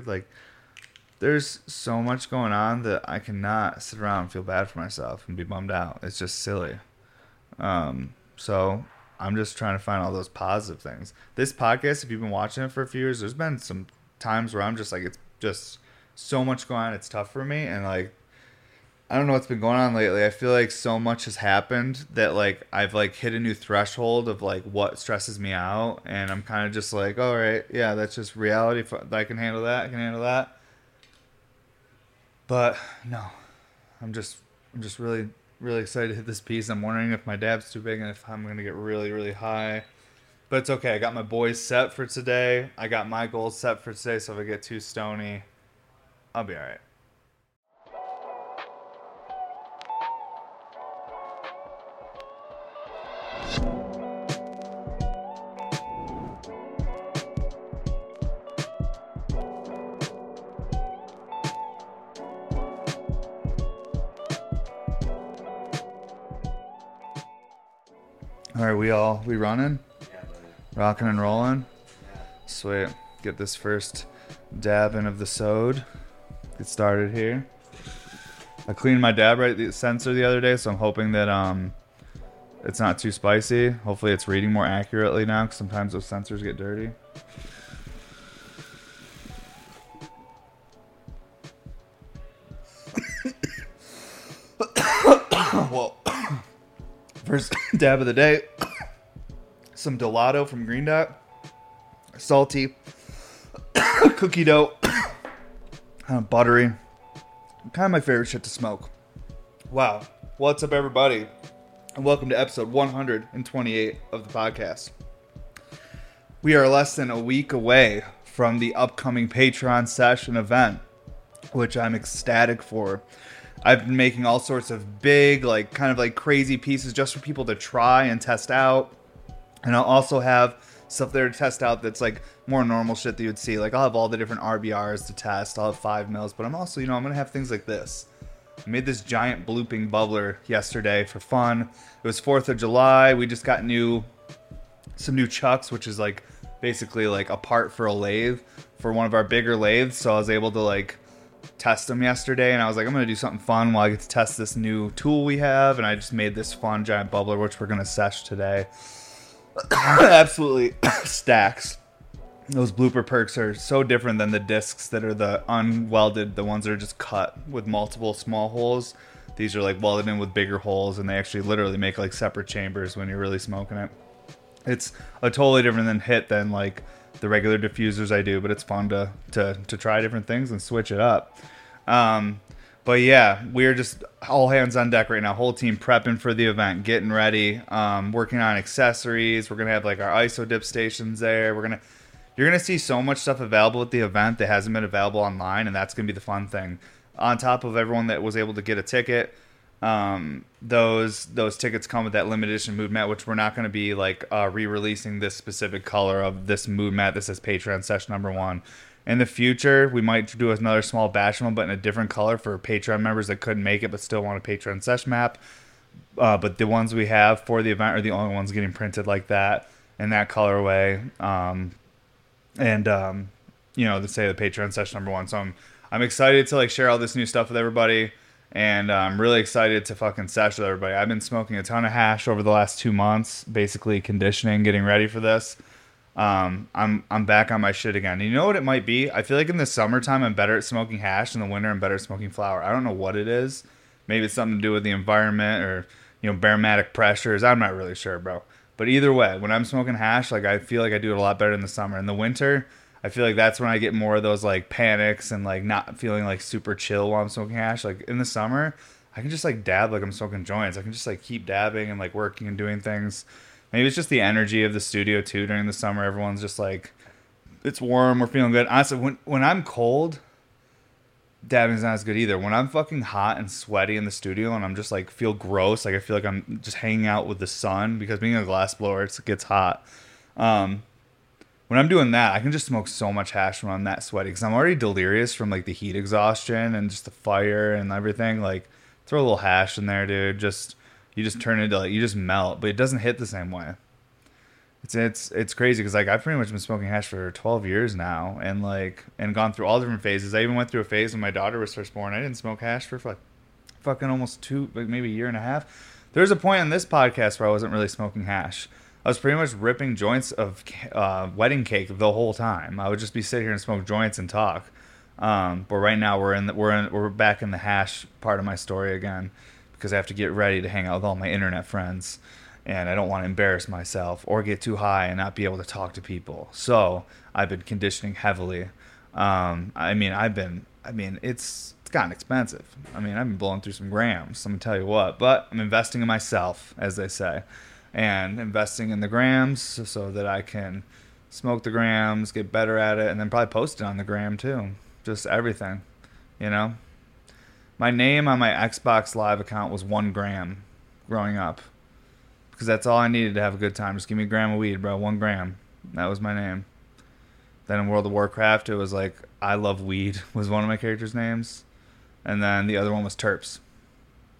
dude. Like, there's so much going on that I cannot sit around and feel bad for myself and be bummed out. It's just silly. Um, so I'm just trying to find all those positive things. This podcast, if you've been watching it for a few years, there's been some times where I'm just like, it's just so much going on. It's tough for me, and like I don't know what's been going on lately. I feel like so much has happened that like I've like hit a new threshold of like what stresses me out, and I'm kind of just like, all right, yeah, that's just reality. I can handle that. I can handle that. But no, I'm just I'm just really really excited to hit this piece. I'm wondering if my dab's too big and if I'm gonna get really really high. But it's okay. I got my boys set for today. I got my goals set for today. So if I get too stony, I'll be all right. All we all we running, rocking and rolling. Sweet. Get this first dab in of the sode. Get started here. I cleaned my dab right the sensor the other day, so I'm hoping that um it's not too spicy. Hopefully, it's reading more accurately now. Cause sometimes those sensors get dirty. well, first dab of the day. Some Dolato from Green Dot. Salty. Cookie dough. kind of buttery. Kind of my favorite shit to smoke. Wow. What's up, everybody? And welcome to episode 128 of the podcast. We are less than a week away from the upcoming Patreon session event, which I'm ecstatic for. I've been making all sorts of big, like kind of like crazy pieces just for people to try and test out. And I'll also have stuff there to test out that's like more normal shit that you would see. Like I'll have all the different RBRs to test. I'll have five mils, but I'm also, you know, I'm gonna have things like this. I made this giant blooping bubbler yesterday for fun. It was Fourth of July. We just got new some new chucks, which is like basically like a part for a lathe for one of our bigger lathes. So I was able to like test them yesterday, and I was like, I'm gonna do something fun while I get to test this new tool we have, and I just made this fun giant bubbler, which we're gonna sesh today. Absolutely stacks. Those blooper perks are so different than the discs that are the unwelded, the ones that are just cut with multiple small holes. These are like welded in with bigger holes, and they actually literally make like separate chambers when you're really smoking it. It's a totally different than hit than like the regular diffusers I do, but it's fun to to to try different things and switch it up. Um, but yeah, we're just all hands on deck right now. Whole team prepping for the event, getting ready, um, working on accessories. We're gonna have like our ISO dip stations there. We're gonna you're gonna see so much stuff available at the event that hasn't been available online, and that's gonna be the fun thing. On top of everyone that was able to get a ticket, um, those those tickets come with that limited edition mood mat, which we're not to be like uh, re-releasing this specific color of this mood mat. This is Patreon session number one. In the future, we might do another small batch one, but in a different color for Patreon members that couldn't make it but still want a Patreon sesh map. Uh, but the ones we have for the event are the only ones getting printed like that in that colorway. Um, and um, you know, to say the Patreon session number one. So I'm I'm excited to like share all this new stuff with everybody and I'm really excited to fucking sesh with everybody. I've been smoking a ton of hash over the last two months, basically conditioning, getting ready for this. Um, I'm I'm back on my shit again. You know what it might be? I feel like in the summertime I'm better at smoking hash, in the winter I'm better at smoking flower. I don't know what it is. Maybe it's something to do with the environment or you know barometric pressures. I'm not really sure, bro. But either way, when I'm smoking hash, like I feel like I do it a lot better in the summer. In the winter, I feel like that's when I get more of those like panics and like not feeling like super chill while I'm smoking hash. Like in the summer, I can just like dab like I'm smoking joints. I can just like keep dabbing and like working and doing things. Maybe it's just the energy of the studio too during the summer. Everyone's just like, it's warm, we're feeling good. Honestly, when when I'm cold, dabbing's not as good either. When I'm fucking hot and sweaty in the studio and I'm just like feel gross, like I feel like I'm just hanging out with the sun because being a glass blower, it gets hot. Um, when I'm doing that, I can just smoke so much hash when I'm that sweaty because I'm already delirious from like the heat exhaustion and just the fire and everything. Like, throw a little hash in there, dude. Just you just turn into like you just melt, but it doesn't hit the same way. It's it's it's crazy because like I've pretty much been smoking hash for 12 years now, and like and gone through all different phases. I even went through a phase when my daughter was first born. I didn't smoke hash for like fucking almost two, like maybe a year and a half. There's a point in this podcast where I wasn't really smoking hash. I was pretty much ripping joints of uh, wedding cake the whole time. I would just be sitting here and smoke joints and talk. Um, but right now we're in the, we're in, we're back in the hash part of my story again because I have to get ready to hang out with all my internet friends and I don't want to embarrass myself or get too high and not be able to talk to people. So I've been conditioning heavily. Um, I mean, I've been, I mean, it's it's gotten expensive. I mean, I've been blowing through some grams. I'm gonna tell you what, but I'm investing in myself, as they say, and investing in the grams so that I can smoke the grams, get better at it, and then probably post it on the gram too. Just everything, you know. My name on my Xbox Live account was one gram growing up because that's all I needed to have a good time. Just give me a gram of weed, bro. One gram. That was my name. Then in World of Warcraft, it was like I love weed was one of my characters' names, and then the other one was Terps.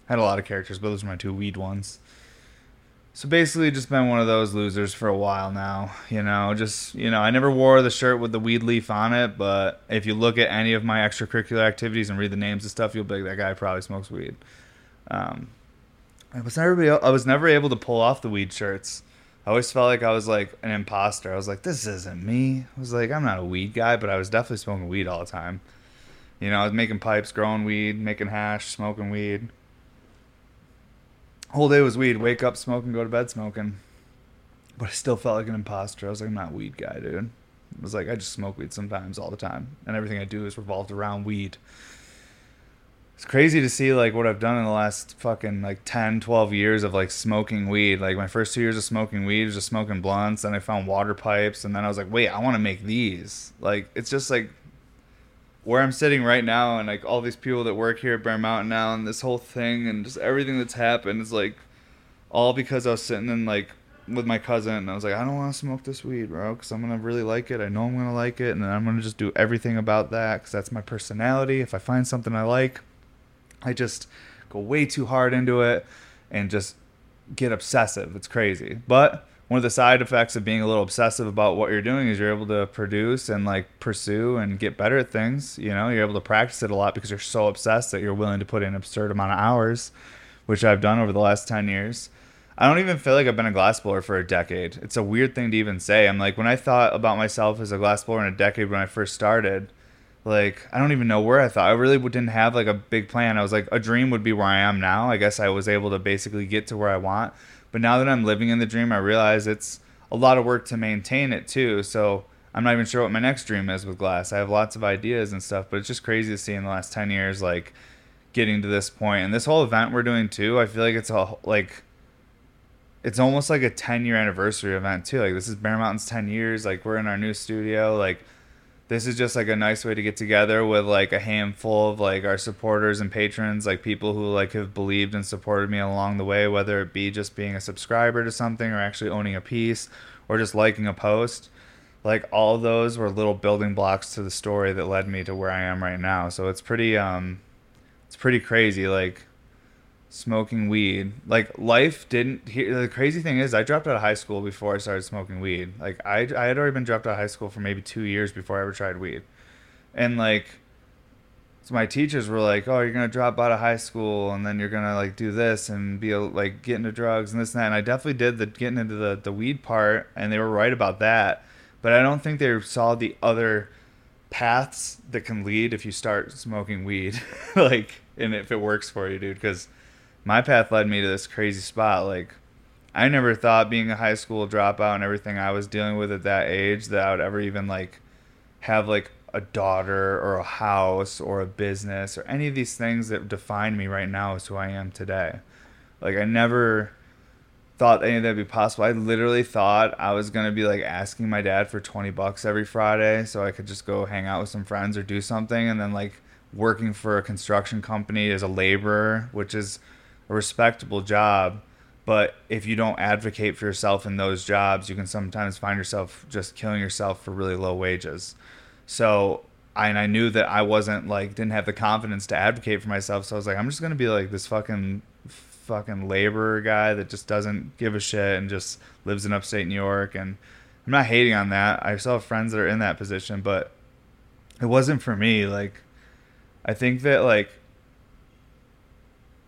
Had a lot of characters, but those were my two weed ones. So basically, just been one of those losers for a while now. You know, just you know, I never wore the shirt with the weed leaf on it, but if you look at any of my extracurricular activities and read the names and stuff, you'll be like, that guy probably smokes weed. Um, I was never I was never able to pull off the weed shirts. I always felt like I was like an imposter. I was like, this isn't me. I was like, I'm not a weed guy, but I was definitely smoking weed all the time. You know, I was making pipes, growing weed, making hash, smoking weed. Whole day was weed. Wake up smoking, go to bed smoking. But I still felt like an imposter. I was like, I'm not a weed guy, dude. It was like I just smoke weed sometimes all the time. And everything I do is revolved around weed it's crazy to see like what I've done in the last fucking like 10, 12 years of like smoking weed. Like my first two years of smoking weed was just smoking blunts. Then I found water pipes, and then I was like, wait, I want to make these. Like it's just like where I'm sitting right now, and like all these people that work here at Bear Mountain now, and this whole thing, and just everything that's happened is like all because I was sitting in like with my cousin, and I was like, I don't want to smoke this weed, bro, because I'm gonna really like it. I know I'm gonna like it, and then I'm gonna just do everything about that because that's my personality. If I find something I like I just go way too hard into it and just get obsessive. It's crazy. But one of the side effects of being a little obsessive about what you're doing is you're able to produce and like pursue and get better at things. You know, you're able to practice it a lot because you're so obsessed that you're willing to put in an absurd amount of hours, which I've done over the last 10 years. I don't even feel like I've been a glass blower for a decade. It's a weird thing to even say. I'm like, when I thought about myself as a glass blower in a decade when I first started, like I don't even know where I thought. I really didn't have like a big plan. I was like a dream would be where I am now. I guess I was able to basically get to where I want. But now that I'm living in the dream, I realize it's a lot of work to maintain it too. So I'm not even sure what my next dream is with glass. I have lots of ideas and stuff, but it's just crazy to see in the last 10 years like getting to this point. And this whole event we're doing too, I feel like it's all like it's almost like a 10 year anniversary event too. Like this is Bear Mountain's 10 years. Like we're in our new studio. Like this is just like a nice way to get together with like a handful of like our supporters and patrons like people who like have believed and supported me along the way whether it be just being a subscriber to something or actually owning a piece or just liking a post. Like all those were little building blocks to the story that led me to where I am right now. So it's pretty um it's pretty crazy like smoking weed. Like life didn't. the crazy thing is, I dropped out of high school before I started smoking weed. Like I, I had already been dropped out of high school for maybe two years before I ever tried weed, and like, so my teachers were like, "Oh, you're gonna drop out of high school, and then you're gonna like do this and be like get into drugs and this and that." And I definitely did the getting into the the weed part, and they were right about that. But I don't think they saw the other paths that can lead if you start smoking weed, like, and if it works for you, dude, because my path led me to this crazy spot. Like, I never thought being a high school dropout and everything I was dealing with at that age that I would ever even like have like a daughter or a house or a business or any of these things that define me right now as who I am today. Like I never thought any of that would be possible. I literally thought I was gonna be like asking my dad for twenty bucks every Friday so I could just go hang out with some friends or do something and then like working for a construction company as a laborer, which is a respectable job. But if you don't advocate for yourself in those jobs, you can sometimes find yourself just killing yourself for really low wages. So, I, and I knew that I wasn't like, didn't have the confidence to advocate for myself. So I was like, I'm just to be like this fucking fucking laborer guy that just doesn't give a shit and just lives in upstate New York. And I'm not hating on that. I still have friends that are in that position, but it wasn't for me. Like, I think that like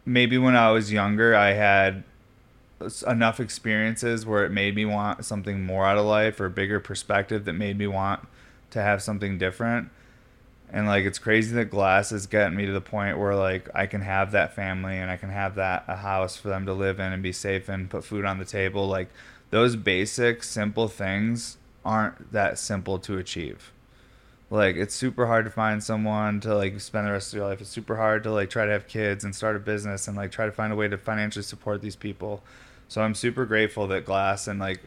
maybe when I was younger, I had enough experiences where it made me want something more out of life or a bigger perspective that made me want to have something different. And like it's crazy that glass is getting me to the point where like I can have that family and I can have that a house for them to live in and be safe and put food on the table. Like those basic simple things aren't that simple to achieve. Like it's super hard to find someone to like spend the rest of your life. It's super hard to like try to have kids and start a business and like try to find a way to financially support these people. So I'm super grateful that glass and like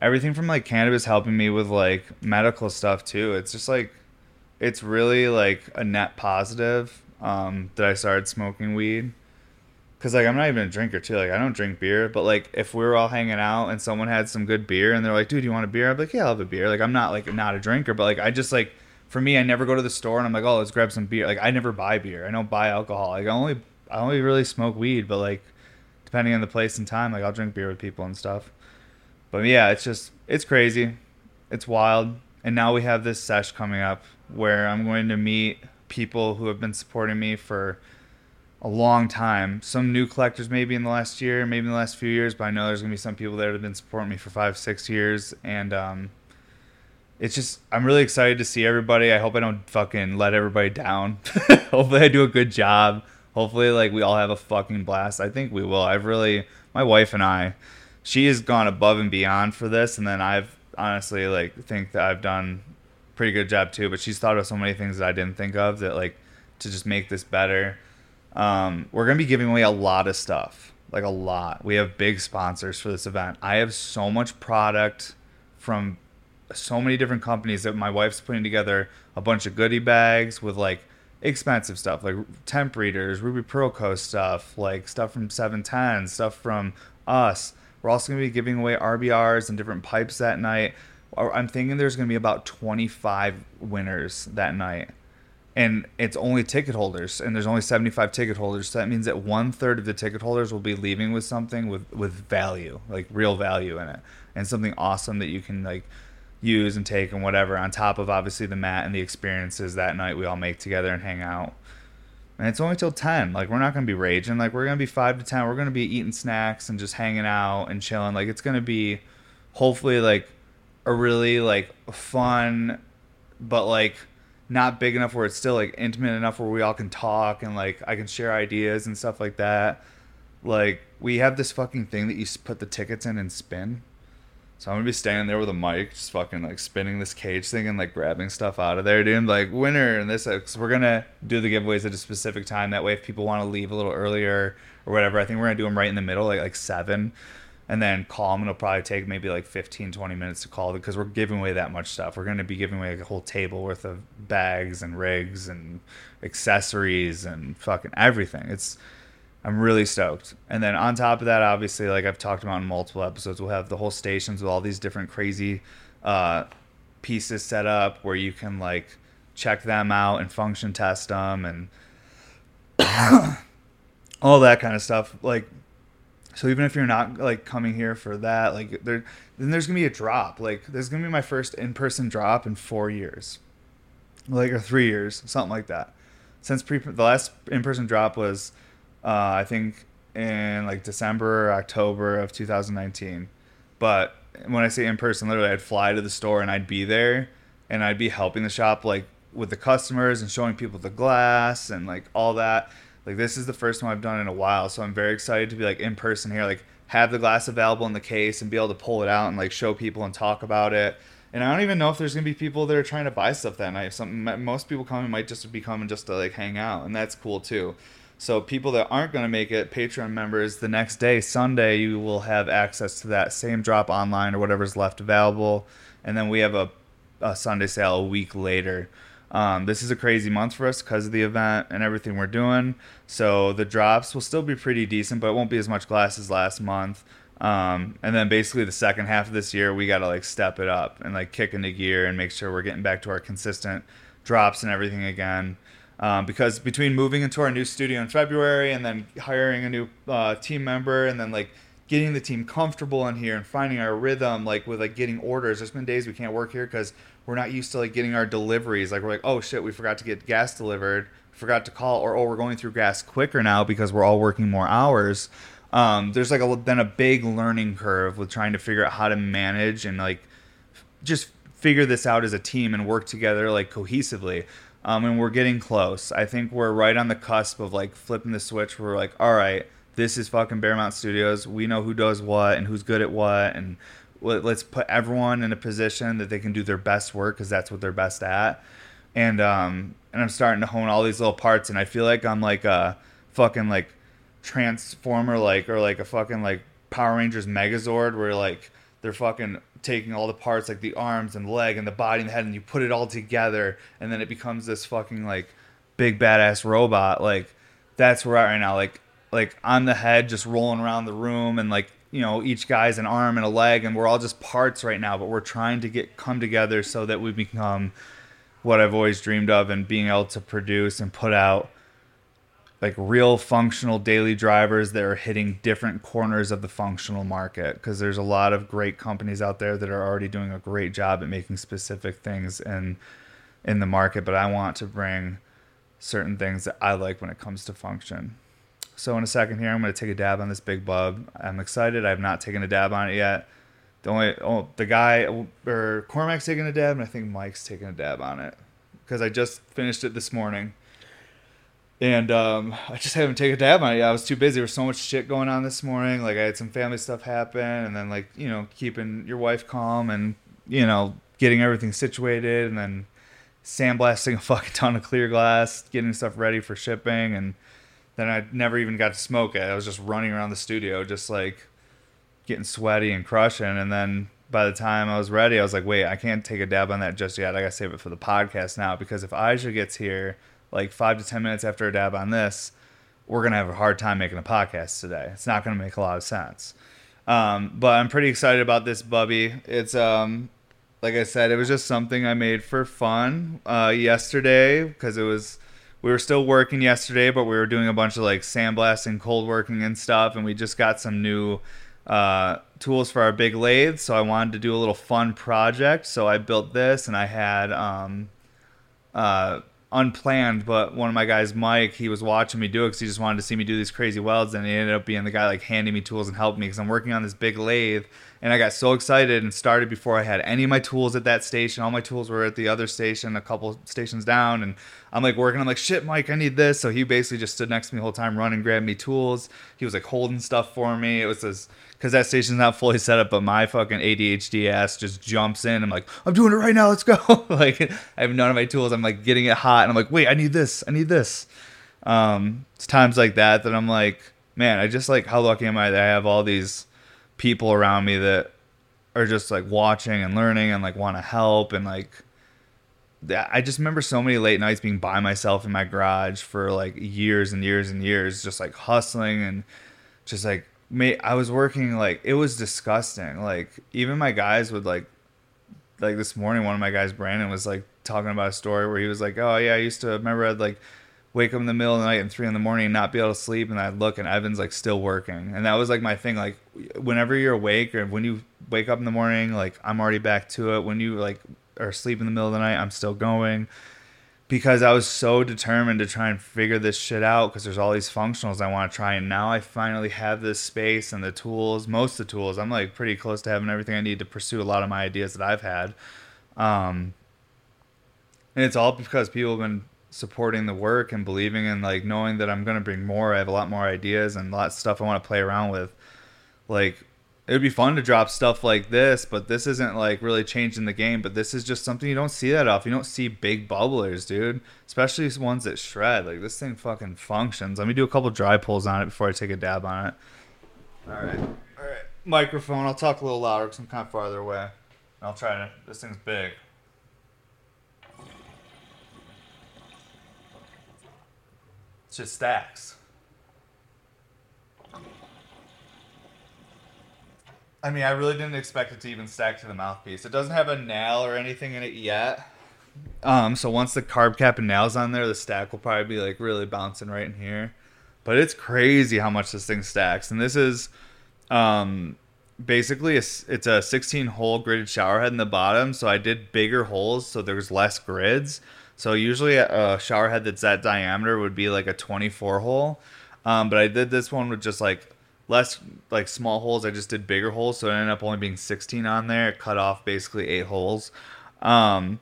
everything from like cannabis helping me with like medical stuff too. It's just like it's really like a net positive um, that I started smoking weed. Cause like I'm not even a drinker too. Like I don't drink beer, but like if we were all hanging out and someone had some good beer and they're like, "Dude, you want a beer?" I'm like, "Yeah, I'll have a beer." Like I'm not like not a drinker, but like I just like for me, I never go to the store and I'm like, "Oh, let's grab some beer." Like I never buy beer. I don't buy alcohol. Like I only I only really smoke weed, but like depending on the place and time, like I'll drink beer with people and stuff. But yeah, it's just it's crazy, it's wild, and now we have this sesh coming up where I'm going to meet people who have been supporting me for a long time. Some new collectors maybe in the last year, maybe in the last few years, but I know there's gonna be some people there that have been supporting me for five, six years, and um, it's just I'm really excited to see everybody. I hope I don't fucking let everybody down. Hopefully I do a good job. Hopefully like we all have a fucking blast. I think we will. I've really my wife and I, she has gone above and beyond for this, and then I've honestly like think that I've done pretty good job too. But she's thought of so many things that I didn't think of that like to just make this better um, we're gonna be giving away a lot of stuff, like a lot. We have big sponsors for this event. I have so much product from so many different companies that my wife's putting together a bunch of goodie bags with like expensive stuff like temp readers, Ruby Pearl stuff, like stuff from 710, stuff from us. We're also going to be giving away RBRs and different pipes that night. I'm thinking there's going to be about 25 winners that night and it's only ticket holders and there's only 75 ticket holders so that means that one third of the ticket holders will be leaving with something with with value like real value in it and something awesome that you can like use and take and whatever on top of obviously the mat and the experiences that night we all make together and hang out. And it's only till 10 like we're not to be raging. Like we're to be 5 to 10 we're to be eating snacks and just hanging out and chilling. Like it's to be hopefully like a really like fun but like not big enough where it's still like intimate enough where we all can talk and like I can share ideas and stuff like that. Like we have this fucking thing that you put the tickets in and spin. So I'm gonna be standing there with a mic, just fucking like spinning this cage thing and like grabbing stuff out of there, dude. Like winner and this, because we're gonna do the giveaways at a specific time. That way, if people want to leave a little earlier or whatever, I think we're gonna do them right in the middle, like like seven and then call them. It'll probably take maybe like 15, 20 minutes to call because we're giving away that much stuff. We're to be giving away a whole table worth of bags and rigs and accessories and fucking everything. It's I'm really stoked. And then on top of that, obviously, like I've talked about in multiple episodes, we'll have the whole stations with all these different crazy uh, pieces set up where you can like check them out and function test them and all that kind of stuff. Like so even if you're not like coming here for that, like there, then there's gonna be a drop. Like there's gonna be my first in-person drop in four years, like or three years, something like that. Since pre the last in-person drop was, uh, I think in like December or October of 2019. But when I say in person, literally I'd fly to the store and I'd be there and I'd be helping the shop like with the customers and showing people the glass and like all that like this is the first one I've done in a while, so I'm very excited to be like in person here, like have the glass available in the case and be able to pull it out and like show people and talk about it. And I don't even know if there's gonna be people that are trying to buy stuff that night. Something most people coming might just be coming just to like hang out, and that's cool too. So people that aren't gonna make it, Patreon members, the next day, Sunday, you will have access to that same drop online or whatever's left available, and then we have a, a Sunday sale a week later. Um, this is a crazy month for us because of the event and everything we're doing. So the drops will still be pretty decent, but it won't be as much glass as last month. Um, and then basically the second half of this year, we got to like step it up and like kick into gear and make sure we're getting back to our consistent drops and everything again. Um, because between moving into our new studio in February and then hiring a new uh, team member and then like getting the team comfortable in here and finding our rhythm, like with like getting orders. There's been days we can't work here because we're not used to like getting our deliveries. Like we're like, oh shit, we forgot to get gas delivered, forgot to call, or oh we're going through gas quicker now because we're all working more hours. Um, there's like a then a big learning curve with trying to figure out how to manage and like just figure this out as a team and work together like cohesively. Um, and we're getting close. I think we're right on the cusp of like flipping the switch. We're like, all right, this is fucking Bear Mountain Studios. We know who does what and who's good at what, and let's put everyone in a position that they can do their best work because that's what they're best at. And um, and I'm starting to hone all these little parts, and I feel like I'm like a fucking like transformer, like or like a fucking like Power Rangers Megazord, where like they're fucking taking all the parts like the arms and the leg and the body and the head and you put it all together and then it becomes this fucking like big badass robot like that's where we're at right now. Like like on the head just rolling around the room and like you know each guy's an arm and a leg and we're all just parts right now but we're trying to get come together so that we become what I've always dreamed of and being able to produce and put out like real functional daily drivers that are hitting different corners of the functional market because there's a lot of great companies out there that are already doing a great job at making specific things in in the market but I want to bring certain things that I like when it comes to function. So in a second here I'm going to take a dab on this big bub. I'm excited. I have not taken a dab on it yet. The only oh, the guy or Cormac's taking a dab and I think Mike's taking a dab on it because I just finished it this morning and um, I just haven't taken a dab on it. Yet. I was too busy. There was so much shit going on this morning. Like I had some family stuff happen, and then like you know keeping your wife calm and you know getting everything situated, and then sandblasting a fucking ton of clear glass, getting stuff ready for shipping, and then I never even got to smoke it. I was just running around the studio, just like getting sweaty and crushing, and then by the time I was ready, I was like, wait, I can't take a dab on that just yet. I gotta save it for the podcast now because if Aja gets here like five to ten minutes after a dab on this, we're gonna have a hard time making a podcast today. It's not gonna make a lot of sense. Um, but I'm pretty excited about this bubby. It's um, like I said, it was just something I made for fun uh, yesterday because it was we were still working yesterday, but we were doing a bunch of like sandblasting, cold working and stuff, and we just got some new uh, tools for our big lathe. So I wanted to do a little fun project. So I built this, and I had um, uh, unplanned, but one of my guys, Mike, he was watching me do it because he just wanted to see me do these crazy welds, and he ended up being the guy like handing me tools and helping me because I'm working on this big lathe, and I got so excited and started before I had any of my tools at that station. All my tools were at the other station, a couple stations down, and I'm like working. I'm like, shit, Mike, I need this. So he basically just stood next to me the whole time, running, grabbing me tools. He was like holding stuff for me. It was this because that station's not fully set up, but my fucking ADHD ass just jumps in. I'm like, I'm doing it right now. Let's go. like I have none of my tools. I'm like getting it hot, and I'm like, wait, I need this. I need this. Um, it's times like that that I'm like, man, I just like how lucky am I that I have all these people around me that are just like watching and learning and like want to help and like I just remember so many late nights being by myself in my garage for like years and years and years, just like hustling and just like me I was working like it was disgusting. Like even my guys would like like this morning one of my guys Brandon was like talking about a story where he was like, "Oh yeah, I used to remember I'd like wake up in the middle of the night and three in the morning and not be able to sleep, and I'd look and Evan's like still working, and that was like my thing. Like whenever you're awake or when you wake up in the morning, like I'm already back to it. When you like are asleep in the middle of the night, I'm still going because I was so determined to try and figure this shit out because there's all these functionals I want to try and now I finally have this space and the tools, most of the tools. I'm like pretty close to having everything I need to pursue a lot of my ideas that I've had. Um, and it's all because people have been supporting the work and believing and like knowing that I'm to bring more. I have a lot more ideas and a lot of stuff I want to play around with. Like it would be fun to drop stuff like this, but this isn't like really changing the game. But this is just something you don't see that often. You don't see big bubblers, dude. Especially ones that shred. Like this thing fucking functions. Let me do a couple dry pulls on it before I take a dab on it. All right, all right. Microphone. I'll talk a little louder because I'm kind of farther away. I'll try to. This thing's big. It's just stacks. I mean, I really didn't expect it to even stack to the mouthpiece. It doesn't have a nail or anything in it yet. Um, so once the carb cap and nails on there, the stack will probably be like really bouncing right in here. But it's crazy how much this thing stacks, and this is um, basically a, it's a 16 hole gridded shower head in the bottom. So I did bigger holes, so there's less grids. So usually a shower head that's that diameter would be like a 24 hole. Um, but I did this one with just like less like small holes. I just did bigger holes, so it ended up only being 16 on there. It cut off basically eight holes. Um,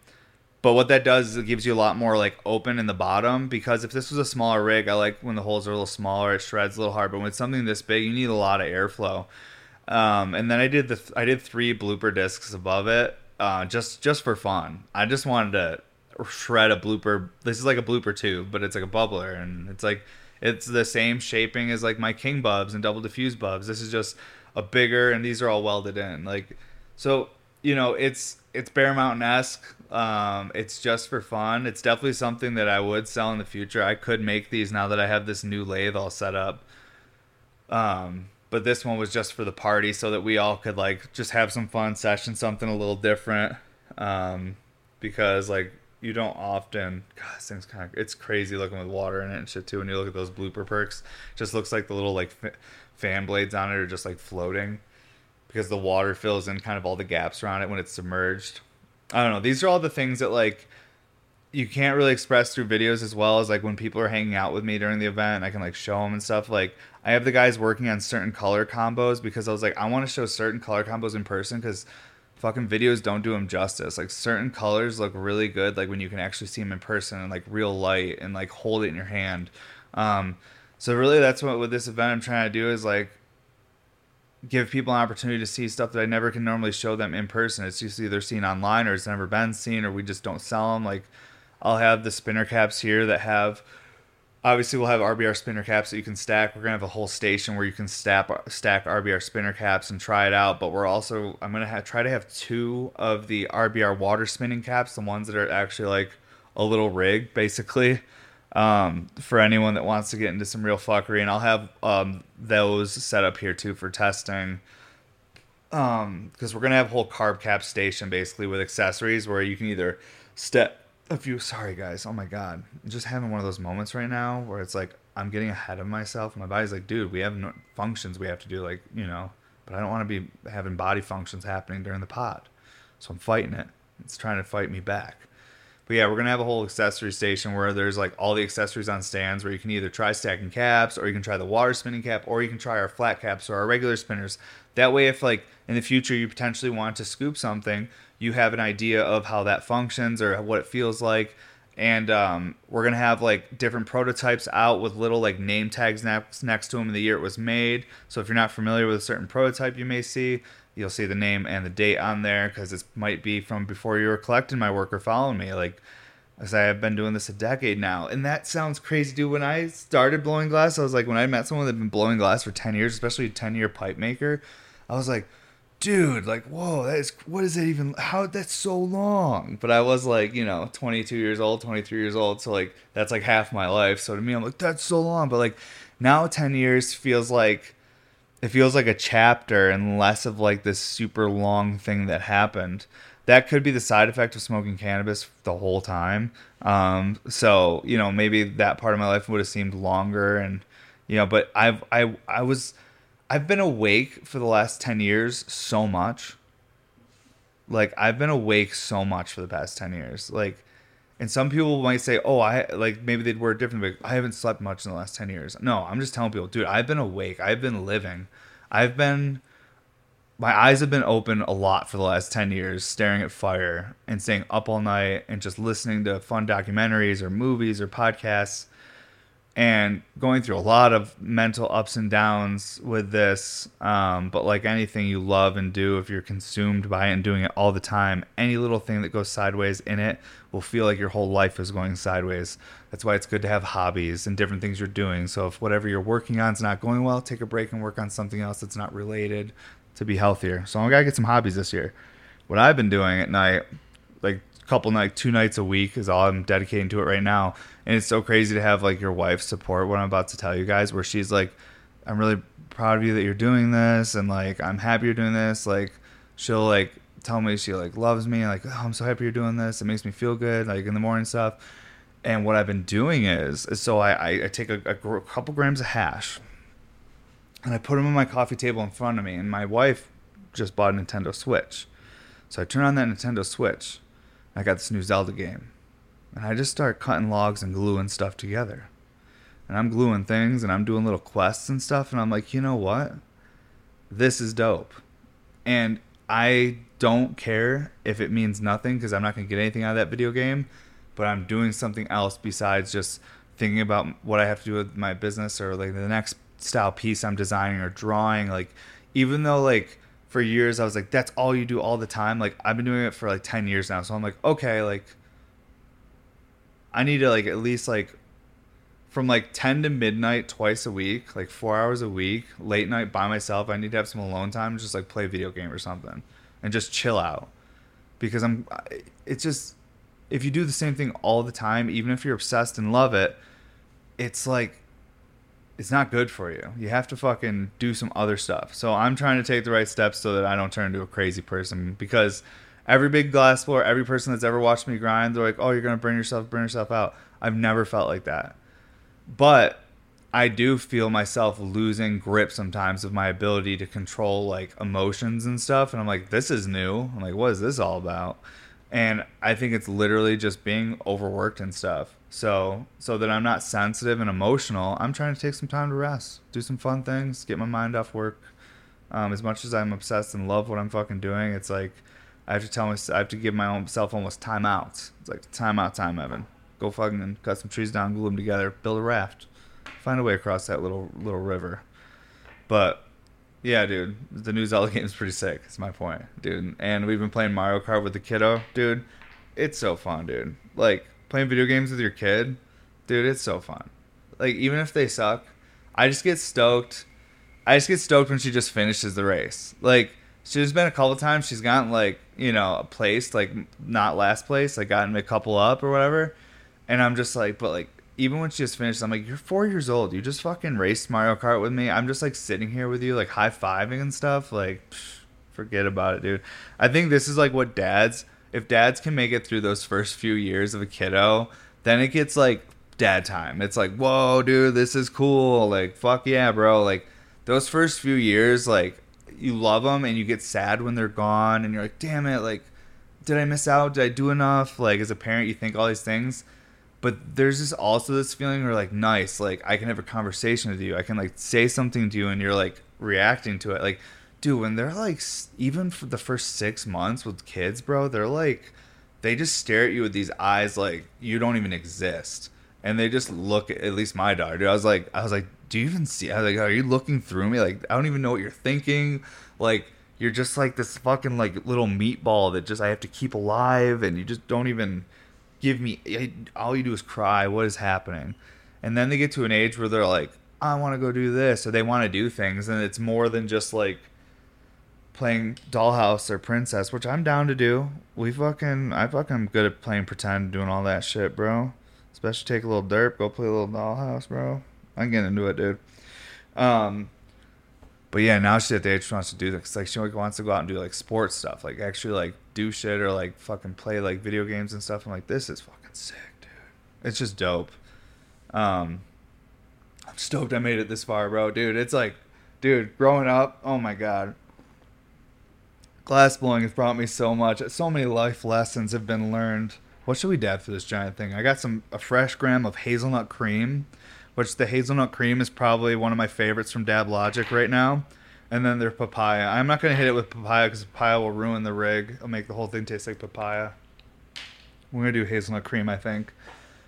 but what that does is it gives you a lot more like open in the bottom because if this was a smaller rig, I like when the holes are a little smaller, it shreds a little hard. But with something this big, you need a lot of airflow. Um, and then I did the th- I did three blooper discs above it, uh, just just for fun. I just wanted to shred a blooper. This is like a blooper tube, but it's like a bubbler, and it's like it's the same shaping as like my king bubs and double diffuse bubs. This is just a bigger, and these are all welded in. Like so, you know, it's it's Bear Mountain esque. Um, it's just for fun. It's definitely something that I would sell in the future. I could make these now that I have this new lathe all set up. Um, but this one was just for the party so that we all could like just have some fun session, something a little different. Um, because like you don't often, God, this thing's kind of it's crazy looking with water in it and shit too. When you look at those blooper perks, just looks like the little like fan blades on it are just like floating because the water fills in kind of all the gaps around it when it's submerged. I don't know. These are all the things that like you can't really express through videos as well as like when people are hanging out with me during the event. I can like show them and stuff. Like I have the guys working on certain color combos because I was like, I want to show certain color combos in person because fucking videos don't do them justice. Like certain colors look really good, like when you can actually see them in person and like real light and like hold it in your hand. Um, so really, that's what with this event I'm trying to do is like give people an opportunity to see stuff that I never can normally show them in person. It's just either seen online or it's never been seen or we just don't sell them. Like I'll have the spinner caps here that have obviously we'll have RBR spinner caps that you can stack. We're gonna have a whole station where you can stack stack RBR spinner caps and try it out. But we're also I'm gonna have, try to have two of the RBR water spinning caps, the ones that are actually like a little rig, basically. Um, for anyone that wants to get into some real fuckery, and I'll have um, those set up here too for testing. Um, because we're gonna have a whole carb cap station basically with accessories where you can either step a few sorry guys. Oh my god. I'm just having one of those moments right now where it's like i'm getting ahead of myself. My body's like dude we have no functions we have to do like you know but i don't want to be having body functions happening during the pod so i'm fighting it. It's trying to fight me back. But yeah we're gonna have a whole accessory station where there's like all the accessories on stands where you can either try stacking caps or you can try the water spinning cap or you can try our flat caps or our regular spinners. That way if like in the future you potentially want to scoop something you have an idea of how that functions or what it feels like and um, we're gonna have like different prototypes out with little like name tags next next to them in the year it was made. So if you're not familiar with a certain prototype you may see, you'll see the name and the date on there because it might be from before you were collecting my work or following me. Like as I have been doing this a decade now, and that sounds crazy, dude. When I started blowing glass, I was like, when I met someone that had been blowing glass for ten years, especially a ten year pipe maker, I was like dude, like, whoa, that is, what is it even, how, that's so long. But I was like, you know, 22 years old, 23 years old. So, like, that's like half my life. So to me, I'm like, that's so long. But, like, now 10 years feels like, it feels like a chapter and less of like this super long thing that happened. That could be the side effect of smoking cannabis the whole time. Um, so, you know, maybe that part of my life would have seemed longer and, you know, but I've, I, I was, I've been awake for the last 10 years so much. Like I've been awake so much for the past 10 years. Like and some people might say, "Oh, I like maybe they'd word different, but I haven't slept much in the last 10 years." No, I'm just telling people, dude, I've been awake. I've been living. I've been my eyes have been open a lot for the last 10 years staring at fire and staying up all night and just listening to fun documentaries or movies or podcasts and going through a lot of mental ups and downs with this. Um, but like anything you love and do, if you're consumed by it and doing it all the time, any little thing that goes sideways in it will feel like your whole life is going sideways. That's why it's good to have hobbies and different things you're doing. So if whatever you're working on is not going well, take a break and work on something else that's not related to be healthier. So I gotta get some hobbies this year. What I've been doing at night, couple night, two nights a week, is all I'm dedicating to it right now and it's so crazy to have like your wife support what i'm about to tell you guys where she's like i'm really proud of you that you're doing this and like i'm happy you're doing this like she'll like tell me she like loves me, like oh, I'm so happy you're doing this. It makes me feel good, like in the morning stuff. And what I've been doing is, is so I, I, I take a, a, couple grams of hash, and I put them on my coffee table in front of me. And my wife just bought a Nintendo Switch, so I turn on that Nintendo Switch. I got this new Zelda game, and I just start cutting logs and gluing stuff together. And I'm gluing things, and I'm doing little quests and stuff. And I'm like, you know what? This is dope. And I don't care if it means nothing because I'm not going to get anything out of that video game, but I'm doing something else besides just thinking about what I have to do with my business or like the next style piece I'm designing or drawing. Like, even though like for years I was like, that's all you do all the time. Like, I've been doing it for like 10 years now. So I'm like, okay, like, I need to like at least like from like 10 to midnight twice a week, like four hours a week, late night by myself. I need to have some alone time, just like play a video game or something and just chill out. Because I'm, it's just, if you do the same thing all the time, even if you're obsessed and love it, it's like, it's not good for you. You have to fucking do some other stuff. So I'm trying to take the right steps so that I don't turn into a crazy person because every big glass floor, every person that's ever watched me grind, they're like, oh, you're going to burn yourself, burn yourself out. I've never felt like that but I do feel myself losing grip sometimes of my ability to control like emotions and stuff. And I'm like, this is new. I'm like, what is this all about? And I think it's literally just being overworked and stuff. So, so that I'm not sensitive and emotional, I'm trying to take some time to rest, do some fun things, get my mind off work. Um, as much as I'm obsessed and love what I'm fucking doing, it's like I have to tell myself, I have to give my own self almost time out. It's like time out time, Evan. Go fucking cut some trees down, glue them together, build a raft, find a way across that little little river. But yeah, dude, the new Zelda game is pretty sick. It's my point, dude. And we've been playing Mario Kart with the kiddo, dude. It's so fun, dude. Like playing video games with your kid, dude. It's so fun. Like even if they suck, I just get stoked. I just get stoked when she just finishes the race. Like she's been a couple times. She's gotten like you know a place, like not last place, like gotten a couple up or whatever and I'm just like, but like, even when she just finished, I'm like, you're four years old. You just fucking raced Mario Kart with me. I'm just like sitting here with you, like high fiving and stuff. Like, forget about it, dude. I think this is like what dads, if dads can make it through those first few years of a kiddo, then it gets like dad time. It's like, whoa, dude, this is cool. Like, fuck yeah, bro. Like, those first few years, like, you love them and you get sad when they're gone and you're like, damn it, like, did I miss out? Did I do enough? Like, as a parent, you think all these things but there's just also this feeling where like nice like i can have a conversation with you i can like say something to you and you're like reacting to it like dude when they're like even for the first six months with kids bro they're like they just stare at you with these eyes like you don't even exist. And they just look at, least my daughter dude i was like i was like do you even see i was like are you looking through me? Like i don't even know what you're thinking. Like you're just like this fucking like little meatball that just i have to keep alive and you just don't even give me all you do is cry. What is happening? And then they get to an age where they're like i want to go do this or they want to do things and it's more than just like playing dollhouse or princess which i'm down to do we fucking i fucking am good at playing pretend doing all that shit bro especially take a little derp go play a little dollhouse bro i'm getting into it dude um but yeah now she's at the age she wants to do this like she wants to go out and do like sports stuff like actually like do shit or like fucking play like video games and stuff. I'm like, this is fucking sick, dude. It's just dope. Um, I'm stoked I made it this far, bro. Dude, it's like, dude, growing up, oh my god. Glass blowing has brought me so much. So many life lessons have been learned. What should we dab for this giant thing? I got some a fresh gram of hazelnut cream, which the hazelnut cream is probably one of my favorites from Dab Logic right now and then there's papaya. I'm not gonna hit it with papaya because papaya will ruin the rig. It'll make the whole thing taste like papaya. We're gonna do hazelnut cream, I think.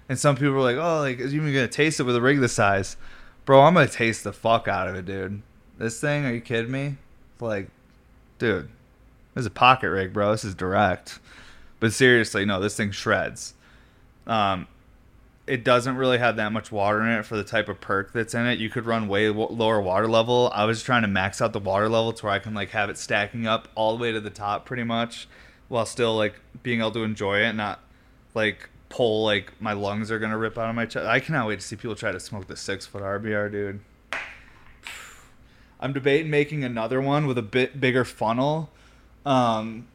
And some people are like, "Oh, like is you even gonna taste it with a rig this size?" Bro, I'm gonna taste the fuck out of it, dude. This thing, are you kidding me? Like, dude, this is a pocket rig, bro. This is direct. But seriously, no, this thing shreds. Um, it doesn't really have that much water in it for the type of perk that's in it. You could run way w- lower water level. I was trying to max out the water level to where I can like have it stacking up all the way to the top pretty much while still like being able to enjoy it, and not like pull like my lungs are gonna rip out of my chest. I cannot wait to see people try to smoke the six foot RBR, dude. I'm debating making another one with a bit bigger funnel. Um,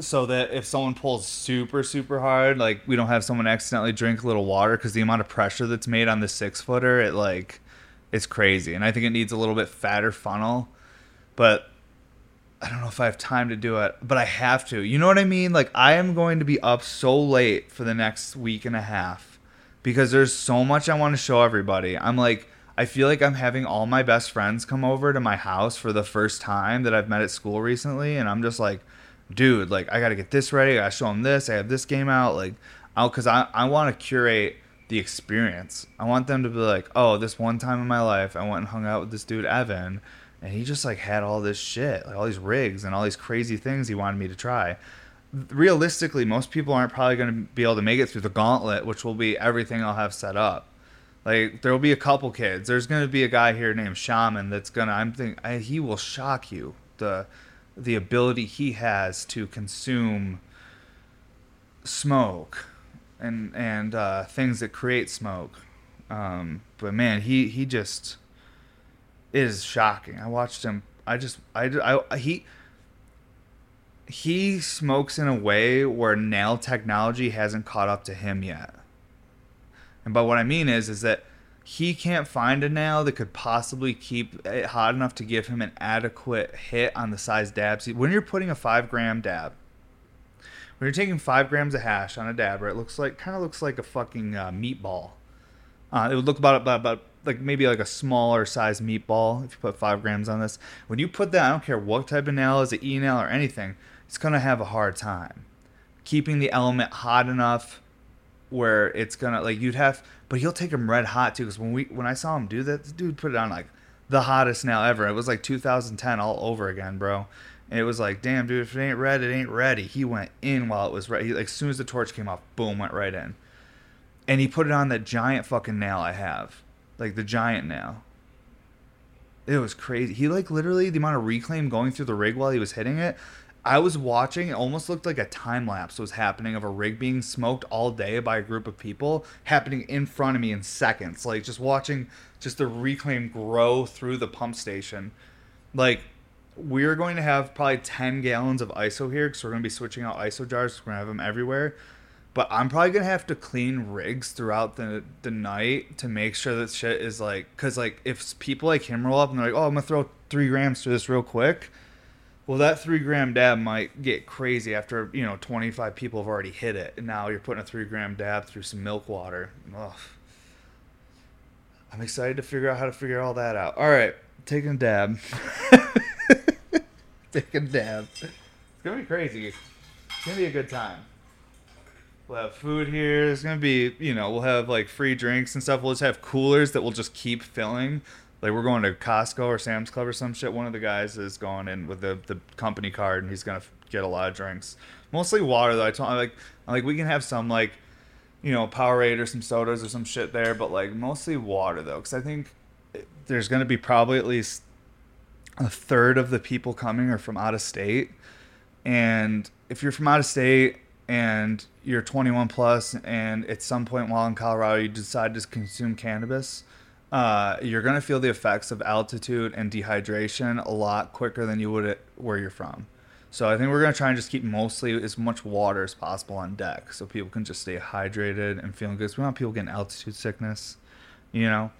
so that if someone pulls super super hard, like we don't have someone accidentally drink a little water because the amount of pressure that's made on the six footer, it like it's crazy, and I think it needs a little bit fatter funnel, but. I don't know if I have time to do it, but I have to. You know what I mean? Like I am going to be up so late for the next week and a half because there's so much I want to show everybody. I'm like I feel like I'm having all my best friends come over to my house for the first time that I've met at school recently and I'm just like dude, like I got to get this ready. I show them this. I have this game out like I'll cuz I I want to curate the experience. I want them to be like, "Oh, this one time in my life, I went and hung out with this dude Evan." and he just like had all this shit, like all these rigs and all these crazy things he wanted me to try. Realistically, most people aren't probably going to be able to make it through the gauntlet, which will be everything I'll have set up. Like there will be a couple kids. There's going to be a guy here named Shaman that's gonna. I'm thinking I, he will shock you. The the ability he has to consume smoke and and uh, things that create smoke. Um, but man, he he just is shocking. I watched him. I just I, I he he smokes in a way where nail technology hasn't caught up to him yet. And by what I mean is is that he can't find a nail that could possibly keep it hot enough to give him an adequate hit on the size dabs. When you're putting a five gram dab, when you're taking five grams of hash on a dab, dabber, it looks like kind of looks like a fucking uh, meatball. Uh, it would look about about, about like maybe like a smaller size meatball if you put five grams on this. When you put that, I don't care what type of nail is it, e nail or anything, it's gonna have a hard time keeping the element hot enough where it's gonna like you'd have. But he'll take them red hot too. Because when we when I saw him do that, dude put it on like the hottest nail ever. It was like 2010 all over again, bro. And it was like, damn, dude, if it ain't red, it ain't ready. He went in while it was ready. Like, as soon as the torch came off, boom, went right in. And he put it on that giant fucking nail I have like the giant nail. It was crazy. He like literally the amount of reclaim going through the rig while he was hitting it. I was watching. It almost looked like a time lapse was happening of a rig being smoked all day by a group of people, happening in front of me in seconds. Like just watching just the reclaim grow through the pump station. Like we're going to have probably 10 gallons of ISO here because we're going to be switching out ISO jars. We're going to have them everywhere. But I'm probably gonna have to clean rigs throughout the the night to make sure that shit is like, cause like if people like him roll up and they're like, oh, I'm gonna throw three grams to this real quick. Well, that three gram dab might get crazy after you know 25 people have already hit it, and now you're putting a three gram dab through some milk water. Ugh. I'm excited to figure out how to figure all that out. All right, taking a dab. taking a dab. It's gonna be crazy. It's gonna be a good time. We'll have food here. There's gonna be, you know, we'll have like free drinks and stuff. We'll just have coolers that will just keep filling. Like we're going to Costco or Sam's Club or some shit. One of the guys is going in with the, the company card and he's gonna get a lot of drinks. Mostly water though. I told like like we can have some like, you know, Powerade or some sodas or some shit there, but like mostly water though, because I think there's gonna be probably at least a third of the people coming are from out of state, and if you're from out of state and you're 21 plus and at some point while in Colorado you decide to consume cannabis, uh, you're going to feel the effects of altitude and dehydration a lot quicker than you would where you're from. So I think we're going to try and just keep mostly as much water as possible on deck so people can just stay hydrated and feeling good. we want people getting altitude sickness, you know.